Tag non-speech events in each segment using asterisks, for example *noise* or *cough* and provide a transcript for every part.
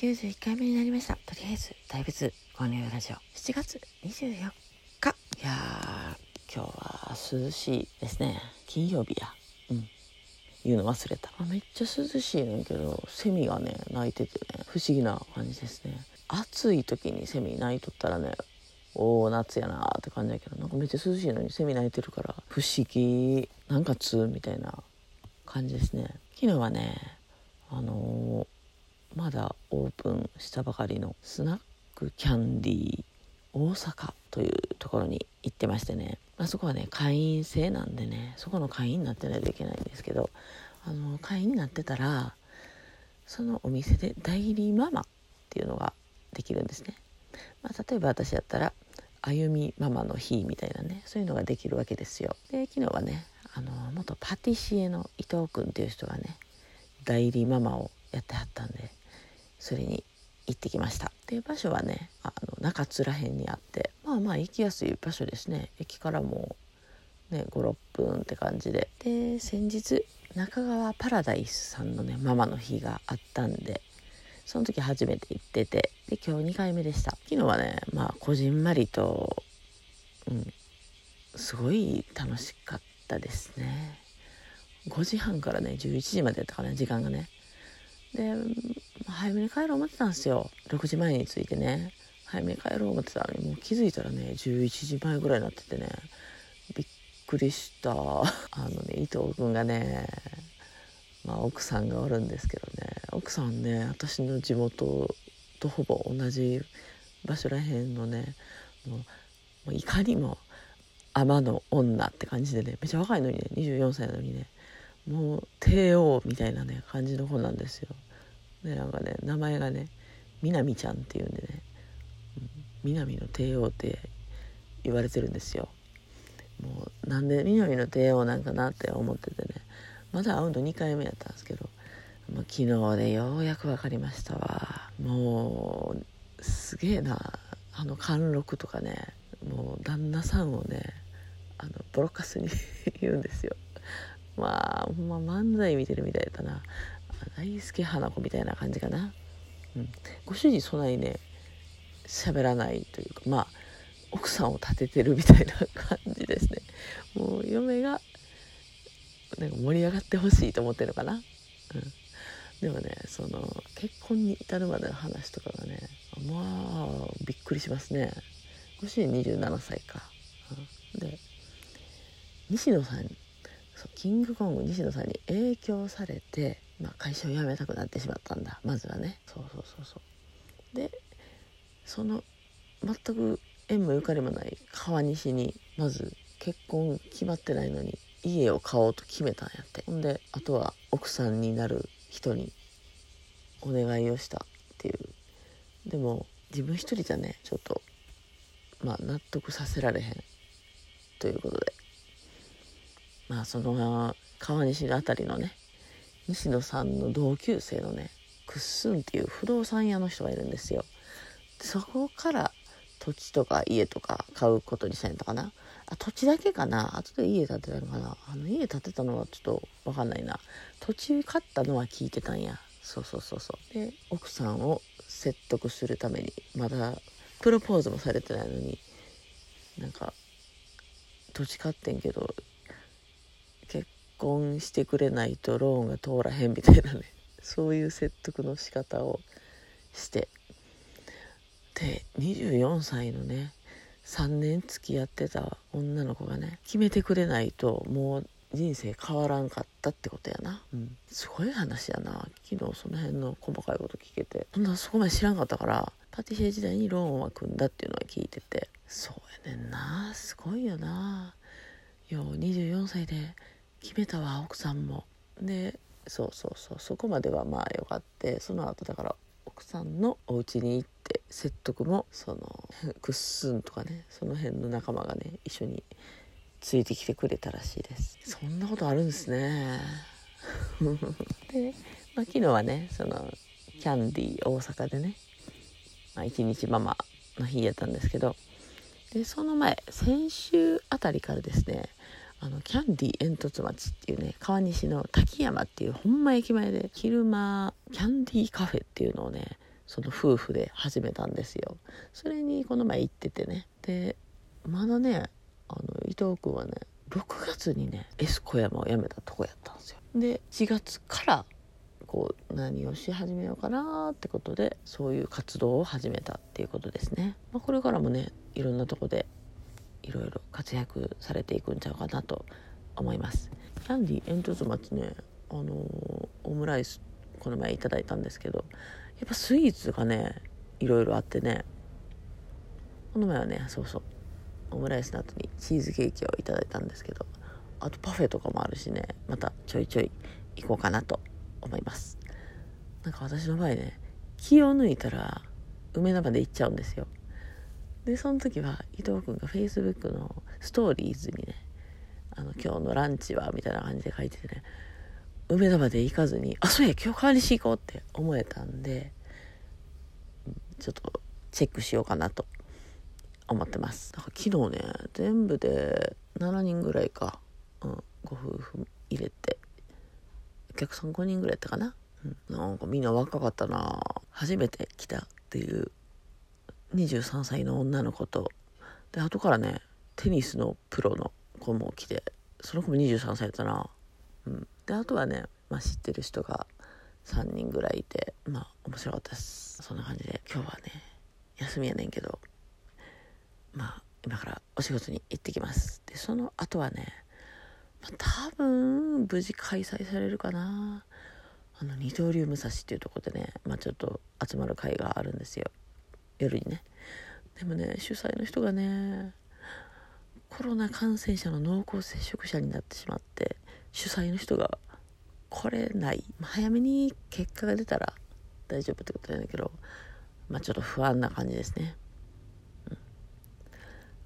91回目になりました。とりあえず大仏ゴニュラジオ。7月24日。いやー今日は涼しいですね。金曜日や。うん。言うの忘れた。めっちゃ涼しいねんけどセミがね鳴いててね。不思議な感じですね。暑い時にセミ鳴いとったらねおお夏やなって感じだけどなんかめっちゃ涼しいのにセミ鳴いてるから不思議。なんかつみたいな感じですね。昨日はねあの、まだオープンしたばかりのスナックキャンディー大阪というところに行ってましてね、まあ、そこはね会員制なんでねそこの会員になってないといけないんですけどあの会員になってたらそのお店で代理ママっていうのができるんですね、まあ、例えば私やったらあゆみママの日みたいなねそういうのができるわけですよ。で昨日はねあの元パティシエの伊藤君っていう人がね代理ママをやってはったんでそれに行ってきました。で場所はねあの中津らへんにあってまあまあ行きやすい場所ですね。駅からもね56分って感じで。で先日中川パラダイスさんのねママの日があったんでその時初めて行っててで今日2回目でした。昨日はねまあこじんまりとうんすごい楽しかったですね。5時半からね11時までやったかな時間がね。で早めに帰ろう思ってたんですよ。6時前に着いてね。早めに帰ろう思ってたのにもう気づいたらね11時前ぐらいになっててね。びっくりした。*laughs* あのね伊藤君がねまあ奥さんがおるんですけどね。奥さんね私の地元とほぼ同じ場所らへんのねもういかにも天の女って感じでねめっちゃ若いのにね24歳なのにねもう帝王みたいなね感じの子なんですよ。でなんかね名前がねみなみちゃんっていうんでね南の帝王って言われてるんですよ。もうなんで南の帝王なんかなって思っててねまだ会うの2回目やったんですけど、まあ、昨日でようやく分かりましたわ。もうすげえなあの貫禄とかねもう旦那さんをねあのボロカスに *laughs* 言うんですよ。まあほんま漫才見てるみたいだな。大輔花子みたいな感じかな、うん、ご主人そないね喋らないというかまあ奥さんを立ててるみたいな感じですね。*laughs* もう嫁がなんか盛り上がってほしいと思ってるのかな、うん、でもねその結婚に至るまでの話とかがねまあびっくりしますね。ご主人27歳か、うん、で西野さんそうキングコング西野さんに影響されて、まあ、会社を辞めたくなってしまったんだ。まずはね。そうそうそうそう。でその全く縁もゆかりもない川西にまず結婚決まってないのに家を買おうと決めたんやって。ほんであとは奥さんになる人にお願いをしたっていう。でも自分一人じゃねちょっとまあ納得させられへん。ということでまあその川西の辺りのね西野さんの同級生のねクッスンっていう不動産屋の人がいるんですよ。そこから土地とか家とか買うことにしたんだかな。あ土地だけかな？後で家建てたのかな？あの家建てたのはちょっと分かんないな。土地買ったのは聞いてたんや。そうそうそうそう。で奥さんを説得するためにまだプロポーズもされてないのになんか土地買ってんけど結婚してくれないとローンが通らへんみたいなね。*laughs* そういう説得の仕方をして。で24歳のね3年付き合ってた女の子がね決めてくれないともう人生変わらんかったってことやな、うん、すごい話やな。昨日その辺の細かいこと聞けて。そんなそこまで知らんかったからパティシエ時代にローンは組んだっていうのは聞いてて。そうやねんな。すごいよな。よう24歳で決めたわ奥さんも。でそうそうそうそこまではまあよかってその後だから奥さんのお家に行って説得もそのクッスンとかねその辺の仲間がね一緒についてきてくれたらしいです。そんなことあるんですね。*laughs* で、まあ、昨日はねそのキャンディー大阪でね、まあ、一日ママの日やったんですけどでその前先週あたりからですねあのキャンディ煙突町っていうね川西の滝山っていうほんま駅前で昼間キャンディカフェっていうのをねその夫婦で始めたんですよ。それにこの前行っててね。でまだねあの伊藤君はね6月にね S 小山を辞めたとこやったんですよ。で4月からこう何をし始めようかなってことでそういう活動を始めたっていうことですね、まあ、これからもねいろんなとこでいろいろ活躍されていくんちゃうかなと思います。キャンディ煙突町ねあのオムライスこの前いただいたんですけどやっぱスイーツがねいろいろあってねこの前はねそうそうオムライスの後にチーズケーキをいただいたんですけどあとパフェとかもあるしねまたちょいちょい行こうかなと思います。なんか私の場合ね気を抜いたら梅田まで行っちゃうんですよ。でその時は伊藤君が Facebook のストーリーズにねあの今日のランチはみたいな感じで書いててね梅田まで行かずにあそうや今日代わりし行こうって思えたんでちょっとチェックしようかなと思ってます。だから昨日ね全部で7人ぐらいか、うん、ご夫婦入れてお客さん5人ぐらいやったかな、うん、なんかみんな若かったな。初めて来たっていう23歳の女の子と。で後からねテニスのプロの子も来てその子も23歳やったな、うん、であとはね、まあ、知ってる人が3人ぐらいいてまあ面白かったです。そんな感じで今日はね休みやねんけどまあ今からお仕事に行ってきます。でその後はね、まあ、多分無事開催されるかな。あの二刀流武蔵っていうとこでね、まあ、ちょっと集まる会があるんですよ。夜にね。でもね主催の人がねコロナ感染者の濃厚接触者になってしまって主催の人が来れない、早めに結果が出たら大丈夫ってことなんだけどまあちょっと不安な感じですね。うん。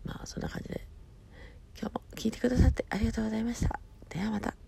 まあそんな感じで。今日も聞いてくださってありがとうございました。ではまた。